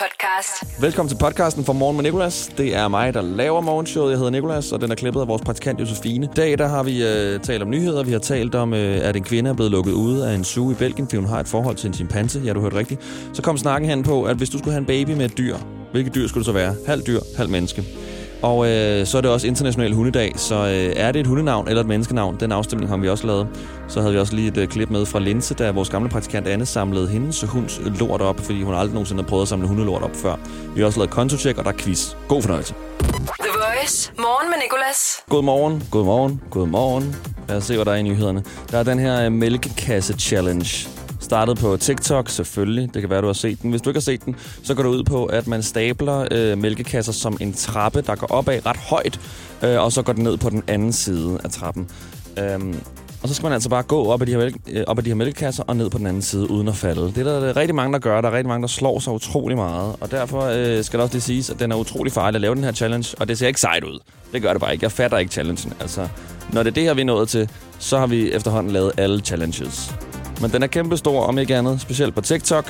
podcast. Velkommen til podcasten for Morgen med Nicolas. Det er mig, der laver morgenshowet. Jeg hedder Nicolas, og den er klippet af vores praktikant Josefine. I dag der har vi øh, talt om nyheder. Vi har talt om, øh, at en kvinde er blevet lukket ude af en zoo i Belgien, fordi hun har et forhold til en chimpanse. Ja, du hørte rigtigt. Så kom snakken hen på, at hvis du skulle have en baby med et dyr, hvilket dyr skulle det så være? Halv dyr, halv menneske. Og øh, så er det også international hundedag, så øh, er det et hundenavn eller et menneskenavn? Den afstemning har vi også lavet. Så havde vi også lige et øh, klip med fra Linse, da vores gamle praktikant Anne samlede hendes hunds lort op, fordi hun aldrig nogensinde har prøvet at samle hundelort op før. Vi har også lavet kontotjek, og der er quiz. God fornøjelse. The Voice. Morgen med Nicolas. God morgen, god morgen, god morgen. Lad os se, hvad der er i nyhederne. Der er den her øh, mælkekasse-challenge. Startet på TikTok, selvfølgelig. Det kan være, du har set den. Hvis du ikke har set den, så går du ud på, at man stabler øh, mælkekasser som en trappe, der går opad ret højt, øh, og så går den ned på den anden side af trappen. Øhm, og så skal man altså bare gå op ad, de her mælke, øh, op ad de her mælkekasser og ned på den anden side, uden at falde. Det er der er rigtig mange, der gør. Der er rigtig mange, der slår sig utrolig meget. Og derfor øh, skal det også lige siges, at den er utrolig farlig at lave den her challenge. Og det ser ikke sejt ud. Det gør det bare ikke. Jeg fatter ikke challengen. Altså, når det er det her, vi er nået til, så har vi efterhånden lavet alle challenges. Men den er kæmpestor, om ikke andet. Specielt på TikTok.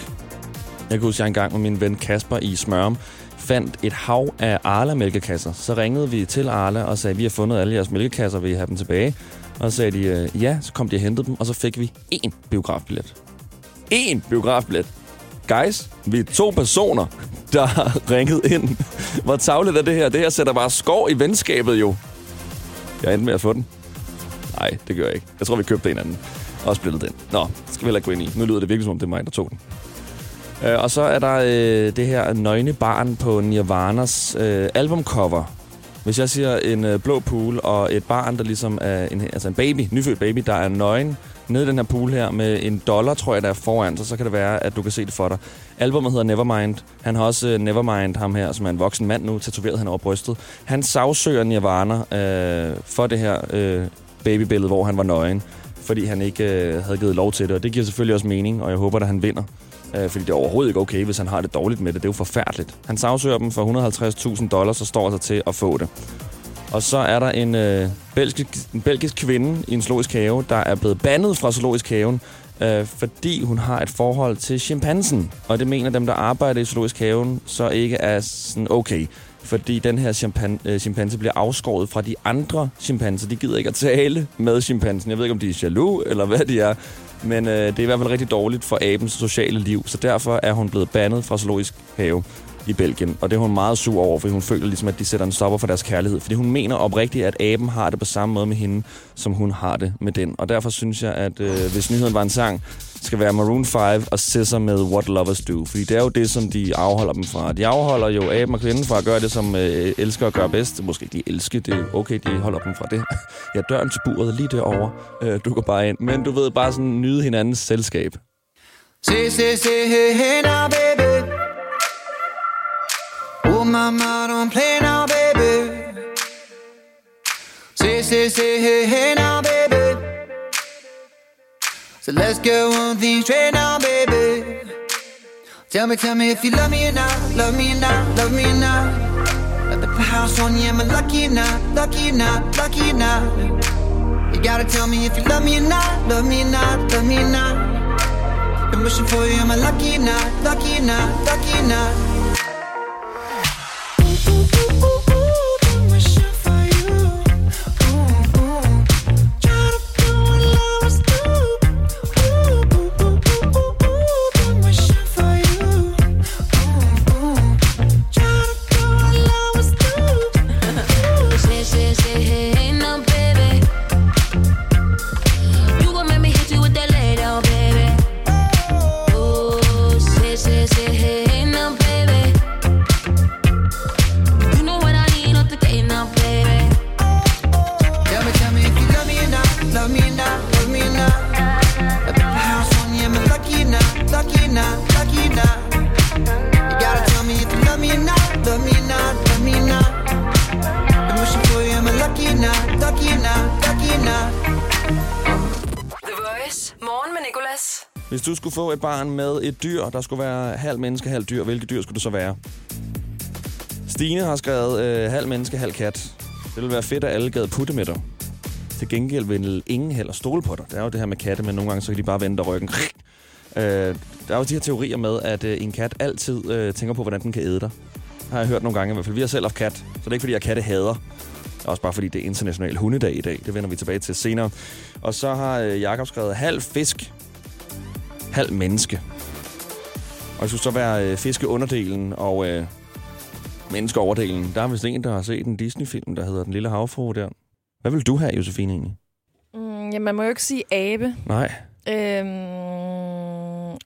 Jeg kan huske, at jeg engang med min ven Kasper i Smørum fandt et hav af Arla-mælkekasser. Så ringede vi til Arla og sagde, vi har fundet alle jeres mælkekasser, vil I have dem tilbage? Og så sagde de, øh, ja, så kom de og hentede dem, og så fik vi én biografbillet. Én biografbillet. Guys, vi er to personer, der har ringet ind. Hvor tavlet er det her? Det her sætter bare skår i venskabet jo. Jeg endte med at få den. Nej, det gør jeg ikke. Jeg tror, vi købte en anden og spillet den. Nå, det skal vi heller ikke gå ind i. Nu lyder det virkelig som om, det er mig, der tog den. Øh, og så er der øh, det her nøgne barn på Nirvanas øh, albumcover. Hvis jeg siger en øh, blå pool og et barn, der ligesom er en, altså en baby, nyfødt baby, der er nøgen nede i den her pool her med en dollar, tror jeg, der er foran, så, så kan det være, at du kan se det for dig. Albumet hedder Nevermind. Han har også øh, Nevermind, ham her, som er en voksen mand nu, tatoveret han over brystet. Han sagsøger Nirvana øh, for det her øh, babybillede, hvor han var nøgen, fordi han ikke øh, havde givet lov til det. Og det giver selvfølgelig også mening, og jeg håber, at han vinder. Øh, fordi det er overhovedet ikke okay, hvis han har det dårligt med det. Det er jo forfærdeligt. Han sagsøger dem for 150.000 dollars og står sig til at få det. Og så er der en, øh, belgisk, en belgisk kvinde i en zoologisk have, der er blevet bandet fra zoologisk haven, øh, fordi hun har et forhold til chimpansen. Og det mener dem, der arbejder i zoologisk haven, så ikke er sådan okay. Fordi den her chimpan, øh, chimpanse bliver afskåret fra de andre chimpanser. De gider ikke at tale med chimpansen. Jeg ved ikke, om de er jaloux, eller hvad de er. Men øh, det er i hvert fald rigtig dårligt for abens sociale liv. Så derfor er hun blevet bandet fra zoologisk have i Belgien. Og det er hun meget sur over, fordi hun føler ligesom, at de sætter en stopper for deres kærlighed. Fordi hun mener oprigtigt, at aben har det på samme måde med hende, som hun har det med den. Og derfor synes jeg, at øh, hvis nyheden var en sang, skal være Maroon 5 og Scissor med What Lovers Do. Fordi det er jo det, som de afholder dem fra. De afholder jo aben og kvinden fra at gøre det, som øh, elsker at gøre bedst. Måske ikke lige elske, det okay, de holder dem fra det. ja, døren til buret lige derovre. Øh, du går bare ind. Men du ved, bare sådan nyde hinandens selskab. Se, se, se, hey, hey now, baby. Oh, mama, don't play now, baby. Say, say, say, hey, hey now, baby. So let's get one thing straight now, baby. Tell me, tell me if you love me or not, love me or not, love me or not. At the house on you, am I lucky or not, lucky or not, lucky or not? You gotta tell me if you love me or not, love me or not, love me or not. Been wishing for you, am I lucky or not, lucky or not, lucky or not? Hvis du skulle få et barn med et dyr, der skulle være halv menneske, halv dyr, hvilket dyr skulle det så være? Stine har skrevet øh, halv menneske, halv kat. Det ville være fedt, at alle gad putte med dig. Til gengæld vil ingen heller stole på dig. Det er jo det her med katte, men nogle gange så kan de bare vende dig ryggen. Øh, der er jo de her teorier med, at øh, en kat altid øh, tænker på, hvordan den kan æde dig. Har jeg hørt nogle gange i hvert fald. Vi har selv haft kat, så det er ikke fordi, jeg katte hader. Det er også bare fordi, det er international hundedag i dag. Det vender vi tilbage til senere. Og så har øh, Jakob skrevet halv fisk, halv menneske. Og det skulle så være øh, fiskeunderdelen og øh, menneskeoverdelen. Der er vist en, der har set en Disney-film, der hedder Den Lille Havfru der. Hvad vil du have, Josefine, egentlig? Mm, jamen, man må jo ikke sige abe. Nej, Øhm,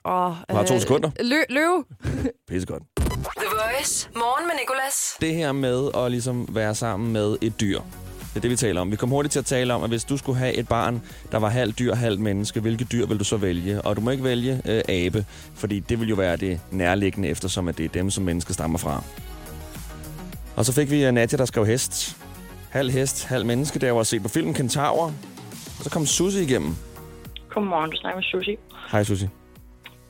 åh, Du har to sekunder. Lø, løve. pissegodt. The Voice. Morgen med Nicolas. Det her med at ligesom være sammen med et dyr. Det er det, vi taler om. Vi kommer hurtigt til at tale om, at hvis du skulle have et barn, der var halvt dyr, halvt menneske, hvilke dyr vil du så vælge? Og du må ikke vælge øh, abe, fordi det vil jo være det nærliggende, eftersom at det er dem, som mennesker stammer fra. Og så fik vi uh, Nadja, der skrev hest. Halv hest, halv menneske. Jeg også set på filmen Kentaur. Og så kom Susi igennem. Godmorgen, du snakker med Sushi. Hej Susi.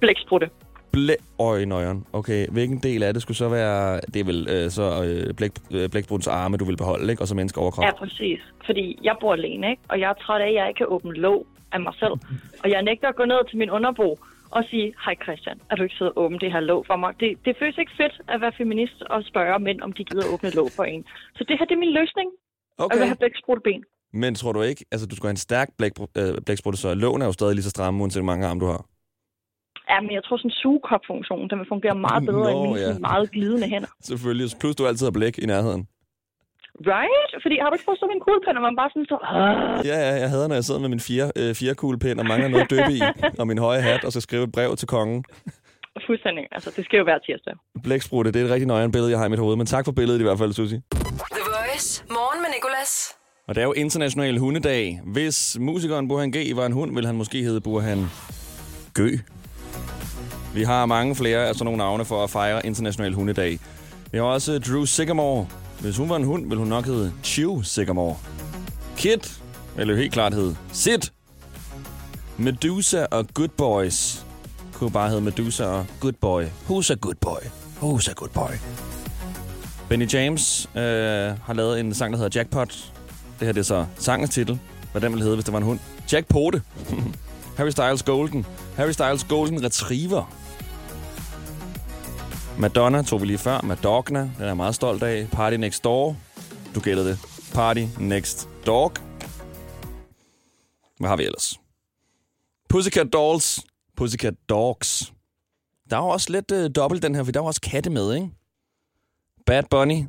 Blæksprutte. Blæ... Øj, nøjeren. Okay, hvilken del af det skulle så være... Det er vel øh, så øh, blæk, øh, blækbruns arme, du vil beholde, ikke? Og så menneske overkrop. Ja, præcis. Fordi jeg bor alene, ikke? Og jeg er træt af, at jeg ikke kan åbne låg af mig selv. Og jeg nægter at gå ned til min underbo og sige, hej Christian, er du ikke sød at åbne det her låg for mig? Det, det føles ikke fedt at være feminist og spørge mænd, om de gider åbne låg for en. Så det her, det er min løsning. Okay. Jeg vil have blæksprutben. Men tror du ikke... Altså, du skulle have en stærk blæk, øh, blæksprutte, så lågen er jo stadig lige så stramme, uanset hvor mange arme du har. Ja, men jeg tror, sådan en sugekop-funktion, den vil fungere meget bedre Nå, end mine ja. sådan meget glidende hænder. Selvfølgelig. Plus, du altid har blæk i nærheden. Right? Fordi har du ikke forstået min kuglepen, og man bare sådan så... Ja, ja, jeg hader, når jeg sidder med min fire, øh, fire kuglepen og mangler noget at dyppe i, og min høje hat, og så skrive et brev til kongen. Fuldstændig. Altså, det sker jo hver tirsdag. Blæksprutte, det er et rigtig nøjeren billede, jeg har i mit hoved. Men tak for billedet i hvert fald, Susi. The Voice. Morgen med Nicolas. Og det er jo international hundedag. Hvis musikeren Burhan G. var en hund, ville han måske hedde Burhan Gø. Vi har mange flere af sådan nogle navne for at fejre international hundedag. Vi har også Drew Sigamore. Hvis hun var en hund, ville hun nok hedde Chew Sigamore. Kit eller jo helt klart hedde Sid. Medusa og Good Boys kunne bare hedde Medusa og Good Boy. Who's a good boy? Who's a good boy? Benny James øh, har lavet en sang, der hedder Jackpot. Det her det er så sangens titel. Hvad den ville hedde, hvis det var en hund. Jackpote. Harry Styles Golden. Harry Styles Golden Retriever. Madonna tog vi lige før. Madonna, Den er jeg meget stolt af. Party Next Door. Du gættede det. Party Next Dog. Hvad har vi ellers? Pussycat Dolls. Pussycat Dogs. Der er jo også lidt øh, dobbelt den her, for der er jo også katte med, ikke? Bad Bunny.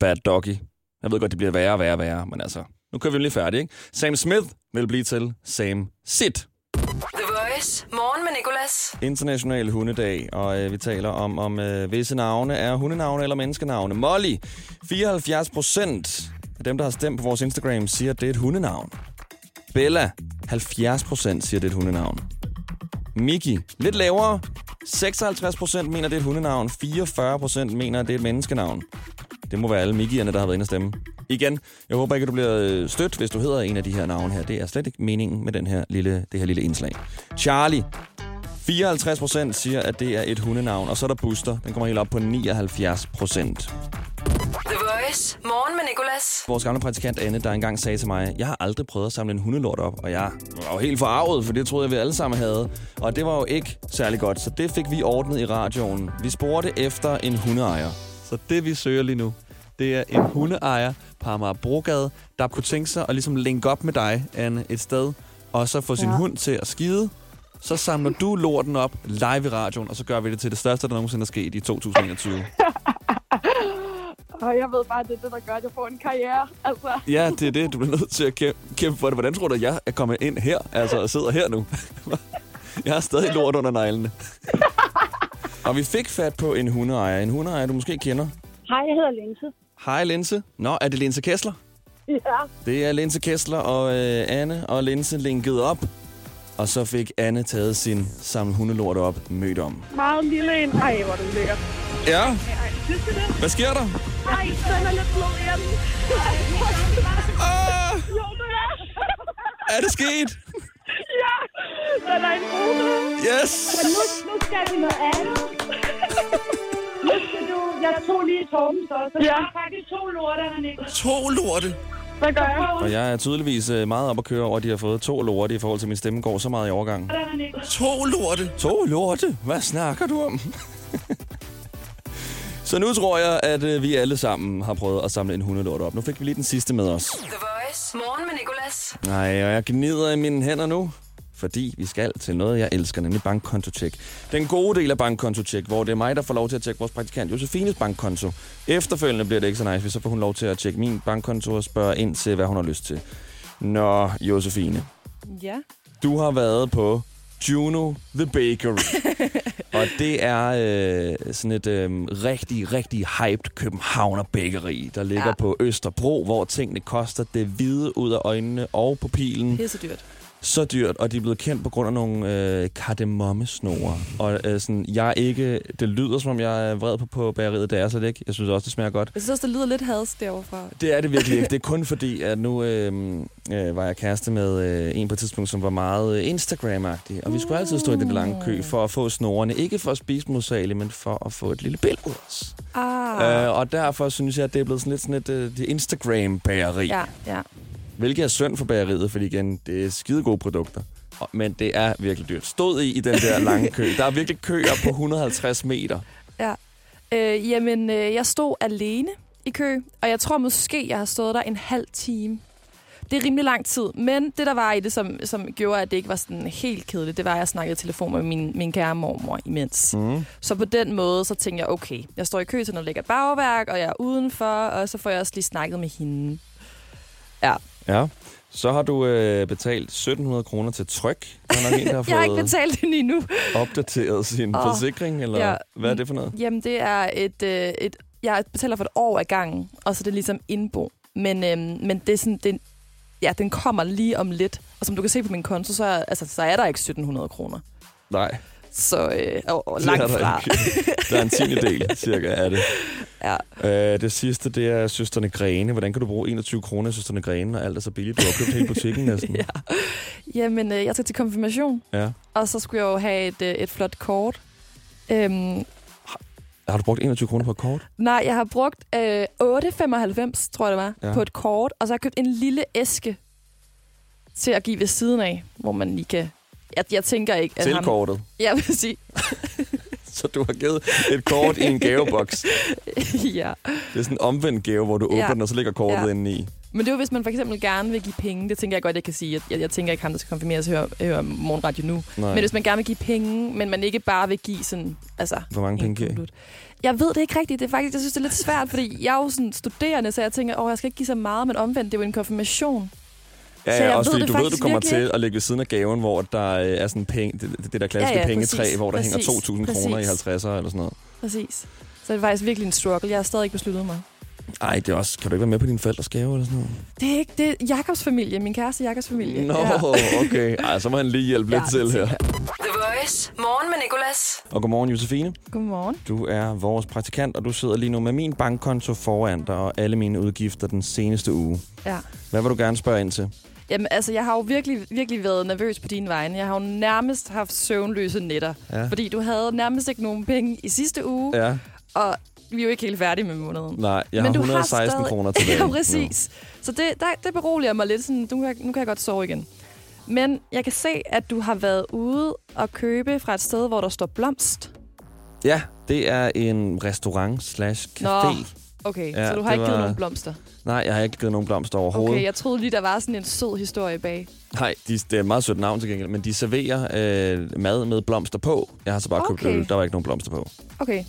Bad Doggy. Jeg ved godt, det bliver værre og værre og værre, men altså, nu kører vi lige færdig, ikke? Sam Smith vil blive til Sam Sit. Voice. Morgen med Nicolas. International hundedag, og øh, vi taler om, om øh, visse navne er hundenavne eller menneskenavne. Molly, 74 procent af dem, der har stemt på vores Instagram, siger, at det er et hundenavn. Bella, 70 procent siger, at det er et hundenavn. Miki, lidt lavere. 56 procent mener, det er et hundenavn. 44 procent mener, det er et menneskenavn. Det må være alle Mikierne, der har været inde og stemme. Igen, jeg håber ikke, at du bliver øh, stødt, hvis du hedder en af de her navne her. Det er slet ikke meningen med den her lille, det her lille indslag. Charlie, 54 procent siger, at det er et hundenavn. Og så er der Buster. Den kommer helt op på 79 procent. The Voice. Morgen med Nicolas. Vores gamle praktikant Anne, der engang sagde til mig, jeg har aldrig prøvet at samle en hundelort op, og jeg var jo helt forarvet, for det troede jeg, vi alle sammen havde. Og det var jo ikke særlig godt, så det fik vi ordnet i radioen. Vi spurgte efter en hundeejer. Så det, vi søger lige nu, det er en hundeejer på Amager Brogade, der kunne tænke sig at ligesom linke op med dig, Anne, et sted, og så få sin Ja. hund til at skide. Så samler du lorten op live i radioen, og så gør vi det til det største, der nogensinde er sket i 2021. Og jeg ved bare, det er det, der gør, at jeg får en karriere. Altså, Ja, det er det. Du bliver nødt til at kæmpe, kæmpe for det. Hvordan tror du, at jeg er kommet ind her? Altså, og sidder her nu? jeg har stadig lort under neglene. og vi fik fat på en hundeejer. En hundeejer, du måske kender. hej, jeg hedder Linse. Hej, Linse. Nå, er det Linse Kessler? Ja, Det er Linse Kessler og øh, Anne og Linse linket op. Og så fik Anne taget sin samle hundelort op, mødt om. meget lille en. Ej, hvor er du lækker. Ja, Synes du det? hvad sker der? Ej, den er lidt blød i den. Ah, Jo, det er. er det sket? Ja, den er en. Yes! Men nu, nu skal vi noget andet. Jeg tog lige Torben så, så Ja. jeg har faktisk to lorte, han ikke. To lorte. Hvad gør jeg? Og jeg er tydeligvis øh, meget op at køre over, at de har fået to lorte i forhold til, at min stemme går så meget i overgangen. Niklas? To lorte? To lorte? Hvad snakker du om? så nu tror jeg, at øh, vi alle sammen har prøvet at samle en hundelort op. Nu fik vi lige den sidste med os. The Voice. Morgen med Nicolas. Nej, og jeg gnider i mine hænder nu, fordi vi skal til noget, jeg elsker, nemlig bankkontotjek. Den gode del af bankkontotjek, hvor det er mig, der får lov til at tjekke vores praktikant Josefines bankkonto. Efterfølgende bliver det ikke så nice, hvis så får hun lov til at tjekke min bankkonto og spørge ind til, hvad hun har lyst til. Nå, Josefine, Ja. du har været på Juno The Bakery. og det er øh, sådan et øh, rigtig, rigtig hyped Københavner bageri, der ligger Ja. på Østerbro, hvor tingene koster det hvide ud af øjnene og på pilen Pisse dyrt. Så dyrt, og de er blevet kendt på grund af nogle øh, kardemommesnore. Og øh, sådan, jeg er ikke... Det lyder, som om jeg er vred på, på bageriet. Det er så det ikke. Jeg synes også, det smager godt. Jeg synes også, det lyder lidt hadsk derovre. Det er det virkelig ikke. Det er kun fordi, at nu øh, øh, var jeg kæreste med øh, en på et tidspunkt, som var meget øh, Instagram-agtig. Og vi skulle altid stå i den lange kø for at få snorene. Ikke for at spise mosalig, men for at få et lille billede af os. Ah. Øh, og derfor synes jeg, at det er blevet sådan lidt sådan et øh, Instagram-bageri. Ja, ja. Hvilket er synd for bageriet, fordi igen, det er skide gode produkter. Men det er virkelig dyrt. Stod i i den der lange kø. Der er virkelig køer på 150 meter. Øh, jamen, øh, jeg stod alene i kø, og jeg tror måske, jeg har stået der en halv time. Det er rimelig lang tid, men det, der var i det, som, som gjorde, at det ikke var sådan helt kedeligt, det var, at jeg snakkede i telefon med min, min kære mormor imens. Mm. Så på den måde, så tænkte jeg, okay, jeg står i kø til noget lækkert bagværk, og jeg er udenfor, og så får jeg også lige snakket med hende. Ja. Så har du øh, betalt 1700 kroner til tryk. Der er nok en, der har Jeg har ikke betalt den endnu. opdateret sin Åh, forsikring, eller ja. hvad er det for noget? Jamen, det er et, øh, et... Jeg betaler for et år ad gangen, og så er det ligesom indbo. Men, øhm, men det er sådan... Det, ja, den kommer lige om lidt. Og som du kan se på min konto, så er, altså, så er der ikke 1700 kroner. Nej, Så øh, og, og det langt er der fra. Der er en tiende del, cirka, af det. Ja. Øh, det sidste, det er Søsterne Grene. Hvordan kan du bruge 21 kroner i Søsterne Grene, når alt er så billigt? Du har købt hele butikken næsten. ja. Jamen, øh, jeg skal til konfirmation, ja. og så skulle jeg jo have et, øh, et flot kort. Øhm, Har du brugt 21 kroner på et kort? nej, jeg har brugt øh, 8,95, tror jeg det var, ja. på et kort. Og så har jeg købt en lille æske til at give ved siden af, hvor man lige kan... Jeg, jeg tænker ikke, at Til ham... vil sige, Så du har givet et kort i en gaveboks. ja. Det er sådan en omvendt gave, hvor du Ja. åbner den, og så ligger kortet Ja. inde i. Men det er jo, hvis man for eksempel gerne vil give penge. Det tænker jeg godt, jeg kan sige. Jeg, jeg, jeg tænker ikke, ham, der skal konfirmeres, hører, hører morgenradio nu. Nej. Men hvis man gerne vil give penge, men man ikke bare vil give sådan... Altså, Hvor mange penge giver I? Jeg ved det ikke rigtigt. Det er faktisk, jeg synes, det er lidt svært, fordi jeg er jo sådan studerende, så jeg tænker, åh, jeg skal ikke give så meget, men omvendt, det er jo en konfirmation. Ja, Så ja jeg også ved fordi du ved, du kommer virkelig til at lægge ved siden af gaven, hvor der øh, er sådan penge, det, det der klassiske Ja, ja, pengetræ, præcis, hvor der hænger præcis, 2.000 kroner i præcis. 50'er eller sådan noget. Præcis. Så det er faktisk virkelig en struggle. Jeg har stadig ikke besluttet mig. Ej, det er også, kan du ikke være med på dine forældres gave eller sådan noget? Det er ikke det er Jakobs familie. Min kæreste Jakobs familie. Nå, Ja. okay. Ej, så må han lige hjælpe lidt Ja, til det her. The Voice. Morgen med Nicolas. Og godmorgen, Josefine. Godmorgen. Du er vores praktikant, og du sidder lige nu med min bankkonto foran dig og alle mine udgifter den seneste uge. Ja. Hvad vil du gerne spørge ind til? Jamen, altså, jeg har jo virkelig, virkelig været nervøs på dine vegne. Jeg har jo nærmest haft søvnløse nætter. Ja. Fordi du havde nærmest ikke nogen penge i sidste uge, Ja, og vi er jo ikke helt færdige med måneden. nej, jeg Men har du har 116 stadig- kroner tilbage. Ja, præcis. Så det, der, det beroliger mig lidt. Sådan, nu, kan jeg, nu kan jeg godt sove igen. Men jeg kan se, at du har været ude og købe fra et sted, hvor der står blomst. Ja, det er en restaurant slash café. Nå. Okay, Ja, ja, så du har ikke givet var- nogen blomster. Nej, jeg har ikke givet nogen blomster overhovedet. Okay, jeg troede lige, der var sådan en sød historie bag. Nej, de, det er et meget sødt navn til gengæld, men de serverer øh, mad med blomster på. Jeg har så bare købt Okay. øl, der var ikke nogen blomster på. Okay,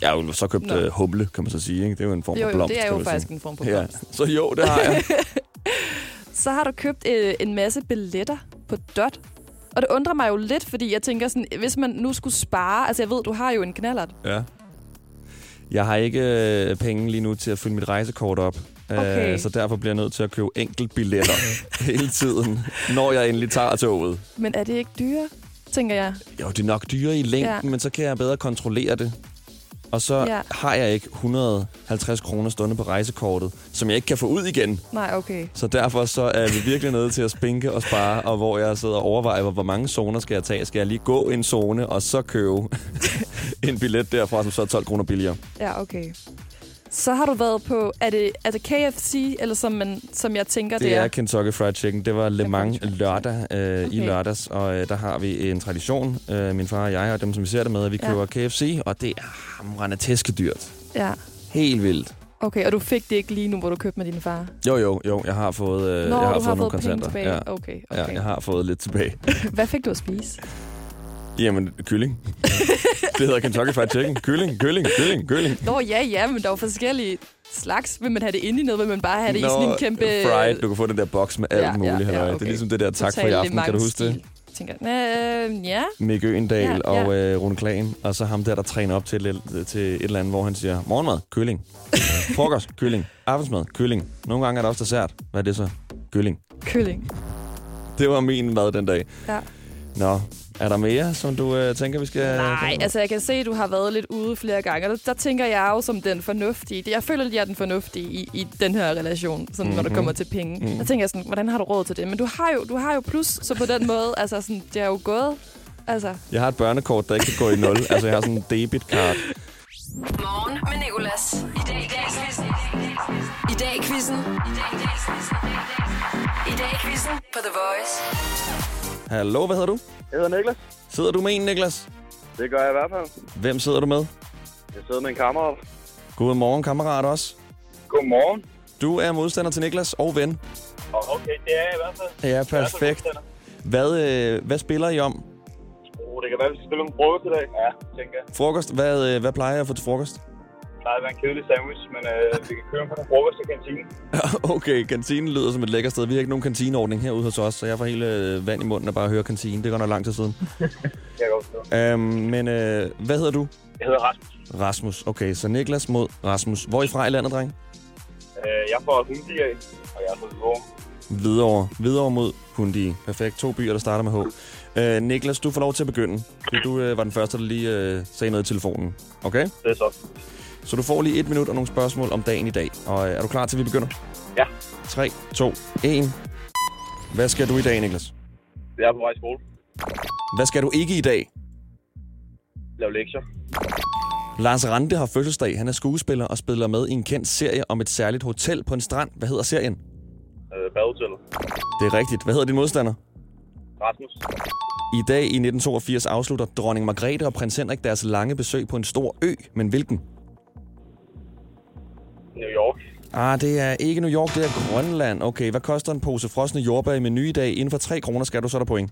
Jeg har jo så købt øh, humle, kan man så sige. Ikke? Det er jo en form jo, for jo, blomst. det er jo faktisk sige. en form for Ja, blomst. så jo, det har jeg. Så har du købt øh, en masse billetter på Dot. Og det undrer mig jo lidt, fordi jeg tænker sådan, hvis man nu skulle spare... Altså, jeg ved, du har jo en knallert. ja. Jeg har ikke øh, penge lige nu til at fylde mit rejsekort op. Øh, Okay. så derfor bliver jeg nødt til at købe enkelt billetter hele tiden, når jeg endelig tager toget. Men er det ikke dyre, tænker jeg? Jo, det er nok dyre i længden, ja. Men så kan jeg bedre kontrollere det. Og så ja. Har jeg ikke 150 kroner stående på rejsekortet, som jeg ikke kan få ud igen. Nej, okay. Så derfor så er vi virkelig nødt til at spinke og spare, og hvor jeg sidder og overvejer, hvor- hvor mange zoner skal jeg tage. Skal jeg lige gå en zone, og så købe en billet derfra, som så er 12 kroner billigere? Ja, okay. Så har du været på, er det, er det KFC, eller som, man, som jeg tænker, det, Det er Kentucky Fried Chicken. Det var Le Mans lørdag øh, okay. i lørdags, og øh, der har vi en tradition, øh, min far og jeg, og dem, som vi ser det med, at vi Ja. køber KFC, og det er hamrende tæskedyrt. Ja. Helt vildt. Okay, og du fik det ikke lige nu, hvor du købte med din far? Jo, jo, jo. Jeg har fået, øh, Nå, jeg har fået har nogle fået kontanter. tilbage. Ja. Okay, ja, okay. jeg har fået lidt tilbage. Hvad fik du at spise? Jamen, kylling. det hedder Kentucky Fried Chicken. Kylling, kylling, kylling, kylling. Nå ja, ja, men der er forskellige slags. Vil man have det inde i noget? Vil man bare have det i sådan en kæmpe... Fried. Du kan få den der boks med alt Ja, ja, muligt. ja. Det okay. er ligesom det der tak for i Total aften. Kan du huske det? stil. Tænker, øh, ja. Mick Øgendal Ja, ja, ja. og øh, Rune Klagen, og så ham der, der træner op til, til et eller andet, hvor han siger, morgenmad, kylling. Frokost, kylling. Aftensmad, kylling. Nogle gange er der også dessert. Hvad er det så? Kylling. Kylling. Det var min mad den dag. Ja. Nå, er der mere, som du øh, tænker, vi skal... Nej, altså jeg kan se, at du har været lidt ude flere gange, og der, der tænker jeg jo som den fornuftige. Det- Jeg føler, at jeg er den fornuftige i, i den her relation, sådan, mm-hmm. når det Mhm. kommer til penge. Mm. Mm. Der tænker jeg sådan, hvordan har du råd til det? Men du har jo, du har jo plus, så på den måde, altså sådan, det er jo gået. Altså, Jeg har et børnekort, der ikke kan gå i nul. altså, jeg har sådan en debitkart. Morgen med Nicolas. I dag i dag quizzen. I dag i quizzen. I dag i quizzen på The Voice. Hallo, hvad hedder du? Jeg hedder Niklas. Sidder du med en, Niklas? Det gør jeg i hvert fald. Hvem sidder du med? Jeg sidder med en kammerat. Godmorgen, kammerat også. Godmorgen. Du er modstander til Niklas og ven. Okay, det er jeg i hvert fald. Ja, perfekt. Hvad, øh, hvad spiller I om? Oh, det kan være, vi skal spille om frokost i dag. Ja, tænker jeg. Frokost? Hvad, øh, hvad plejer jeg at få til frokost? Det plejer at være en kedelig sandwich, men øh, vi kan købe på en frokost i kantinen. okay, kantinen lyder som et lækkert sted. Vi har ikke nogen kantineordning herude hos os, så jeg får hele øh, vand i munden og bare høre kantine. Det går nok lang tid siden. Jeg kan godt forstå. øhm, men øh, hvad hedder du? Jeg hedder Rasmus. Rasmus. Okay, så Niklas mod Rasmus. Hvor er I fra i landet, dreng? Øh, jeg får hundi af, og jeg er fra Hvidovre. Hvidovre. Hvidovre mod Hundi. Perfekt. To byer, der starter med H. Øh, Niklas, du får lov til at begynde. Du øh, var den første, der lige øh, sagde noget i telefonen. Okay? Det er så. Så du får lige et minut og nogle spørgsmål om dagen i dag. Og øh, er du klar til, at vi begynder? Ja. 3, 2, 1. Hvad skal du i dag, Niklas? Jeg er på vej i skole. Hvad skal du ikke i dag? Lav lektier. Lars Rante har fødselsdag. Han er skuespiller og spiller med i en kendt serie om et særligt hotel på en strand. Hvad hedder serien? Øh, badehotellet. Det er rigtigt. Hvad hedder din modstander? Rasmus. I dag i 1982 afslutter dronning Margrethe og prins Henrik deres lange besøg på en stor ø. Men hvilken? New York. Ah, det er ikke New York, det er Grønland. Okay, hvad koster en pose frosne jordbær i menu i dag? Inden for 3 kroner skal du så er der point.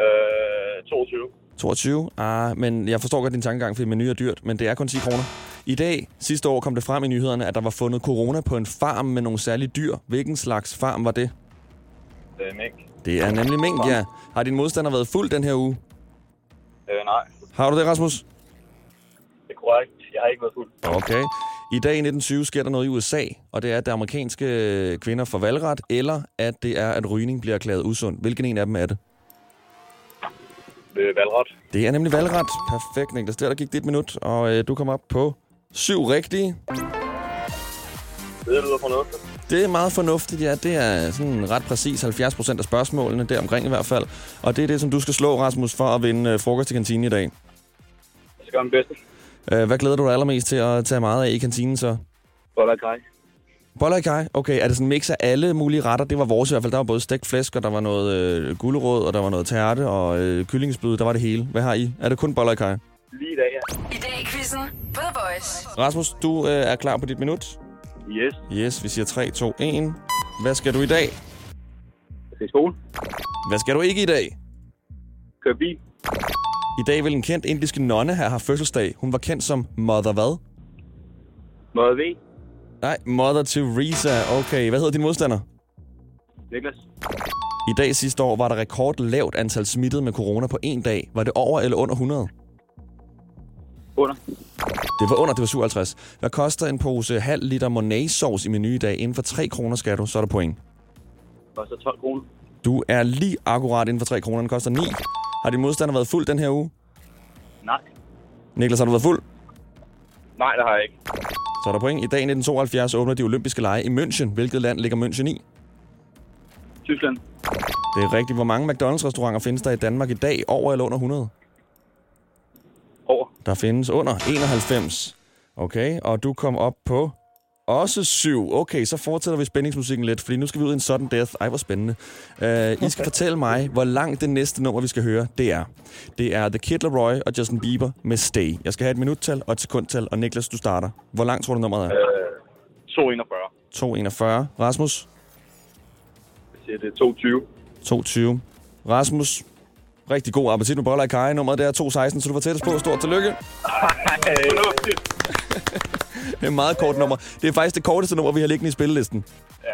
Øh, 22. 22? Ah, men jeg forstår godt din tankegang, fordi menu er dyrt, men det er kun 10 kroner. I dag, sidste år, kom det frem i nyhederne, at der var fundet corona på en farm med nogle særlige dyr. Hvilken slags farm var det? Det er mink. Det er nemlig mink, ja. Har din modstander været fuld den her uge? Øh, nej. Har du det, Rasmus? Det er korrekt. Jeg har ikke været fuld. Okay. I dag i 1920 sker der noget i USA, og det er, at de amerikanske kvinder får valgret, eller at det er, at rygning bliver erklæret usund. Hvilken en af dem er det? Øh, valgret. Det er nemlig valgret. Perfekt, Niklas. Der, der gik dit minut, og øh, du kom op på syv rigtige. Det lyder fornuftigt. Det er meget fornuftigt, ja. Det er sådan ret præcis 70 procent af spørgsmålene, der omkring i hvert fald. Og det er det, som du skal slå, Rasmus, for at vinde øh, frokost i kantinen i dag. Jeg skal gøre min bedste. Øh, hvad glæder du dig allermest til at tage meget af i kantinen så? Boller kaj. Boller i kaj? Okay, er det sådan en mix af alle mulige retter? Det var vores i hvert fald. Der var både stegt flæsk, og der var noget øh, gulerod, og der var noget tærte og øh, kyllingesblød. Der var det hele. Hvad har I? Er det kun boller i kaj? Lige i dag, ja. I dag i quizzen på The Voice. Rasmus, du øh, er klar på dit minut? Yes. Yes, vi siger 3, 2, 1. Hvad skal du i dag? Jeg skal i skole. Hvad skal du ikke i dag? Kør bil. I dag vil en kendt indiske nonne have haft fødselsdag. Hun var kendt som Mother hvad? Møde V. Nej, Mother Teresa. Okay, hvad hedder din modstander? Niklas. I dag sidste år var der rekordlavt antal smittet med corona på en dag. Var det over eller under 100? Under. Det var under, det var 57. Hvad koster en pose halv liter Monet-sauce i menu i dag? Inden for 3 kroner skal du, så er der point. Koster 12 kroner. Du er lige akkurat inden for 3 kroner. Den koster 9. Har din modstander været fuld den her uge? Nej. Niklas, har du været fuld? Nej, det har jeg ikke. Så er der point. I dag i 1972 åbner de olympiske lege i München. Hvilket land ligger München i? Tyskland. Det er rigtigt. Hvor mange McDonald's-restauranter findes der i Danmark i dag? Over eller under 100? Over. Der findes under 91. Okay, og du kom op på også syv. Okay, så fortsætter vi spændingsmusikken lidt, fordi nu skal vi ud i en sådan death. Ej, hvor spændende. Uh, I skal fortælle mig, hvor langt det næste nummer, vi skal høre, det er. Det er The Kid Laroi og Justin Bieber med Stay. Jeg skal have et minuttal og et sekundtal, og Niklas, du starter. Hvor langt tror du nummeret er? Øh, 241. 2.41. Rasmus? Jeg siger, det er 22. 2.20. Rasmus? Rigtig god appetit med boller i kaj. Nummeret det er 2.16, så du var tættest på. Stort tillykke. Ej, Det er et meget kort nummer. Det er faktisk det korteste nummer, vi har liggende i spillelisten. Ja.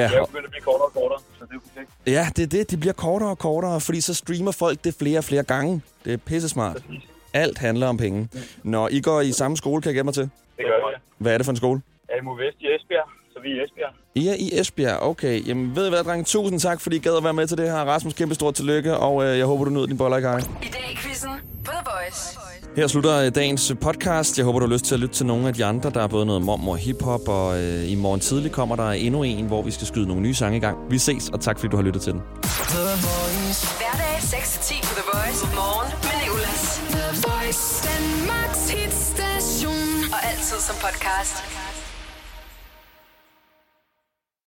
Ja, Det er begyndt at blive kortere og kortere, så det er jo perfekt. ja det er det. De bliver kortere og kortere, fordi så streamer folk det flere og flere gange. Det er pisse smart. Alt handler om penge. Når I går i samme skole, kan jeg gætte mig til. Det gør vi. Hvad er det for en skole? AMU Vest i Esbjerg, så vi er i Esbjerg. I er i Esbjerg. Okay. Jamen, ved I hvad, dreng? Tusind tak, fordi I gad at være med til det her. Rasmus, kæmpe stort tillykke, og øh, jeg håber, du nød din boller i kaj. I dag i quizzen på The Voice. Her slutter øh, dagens podcast. Jeg håber, du har lyst til at lytte til nogle af de andre. Der er både noget mom og hiphop, og øh, i morgen tidlig kommer der endnu en, hvor vi skal skyde nogle nye sange i gang. Vi ses, og tak fordi du har lyttet til den. Hverdag 6-10 på The Voice. Morgen med Nicolas. The Voice, Danmarks hitstation. Og altid som podcast.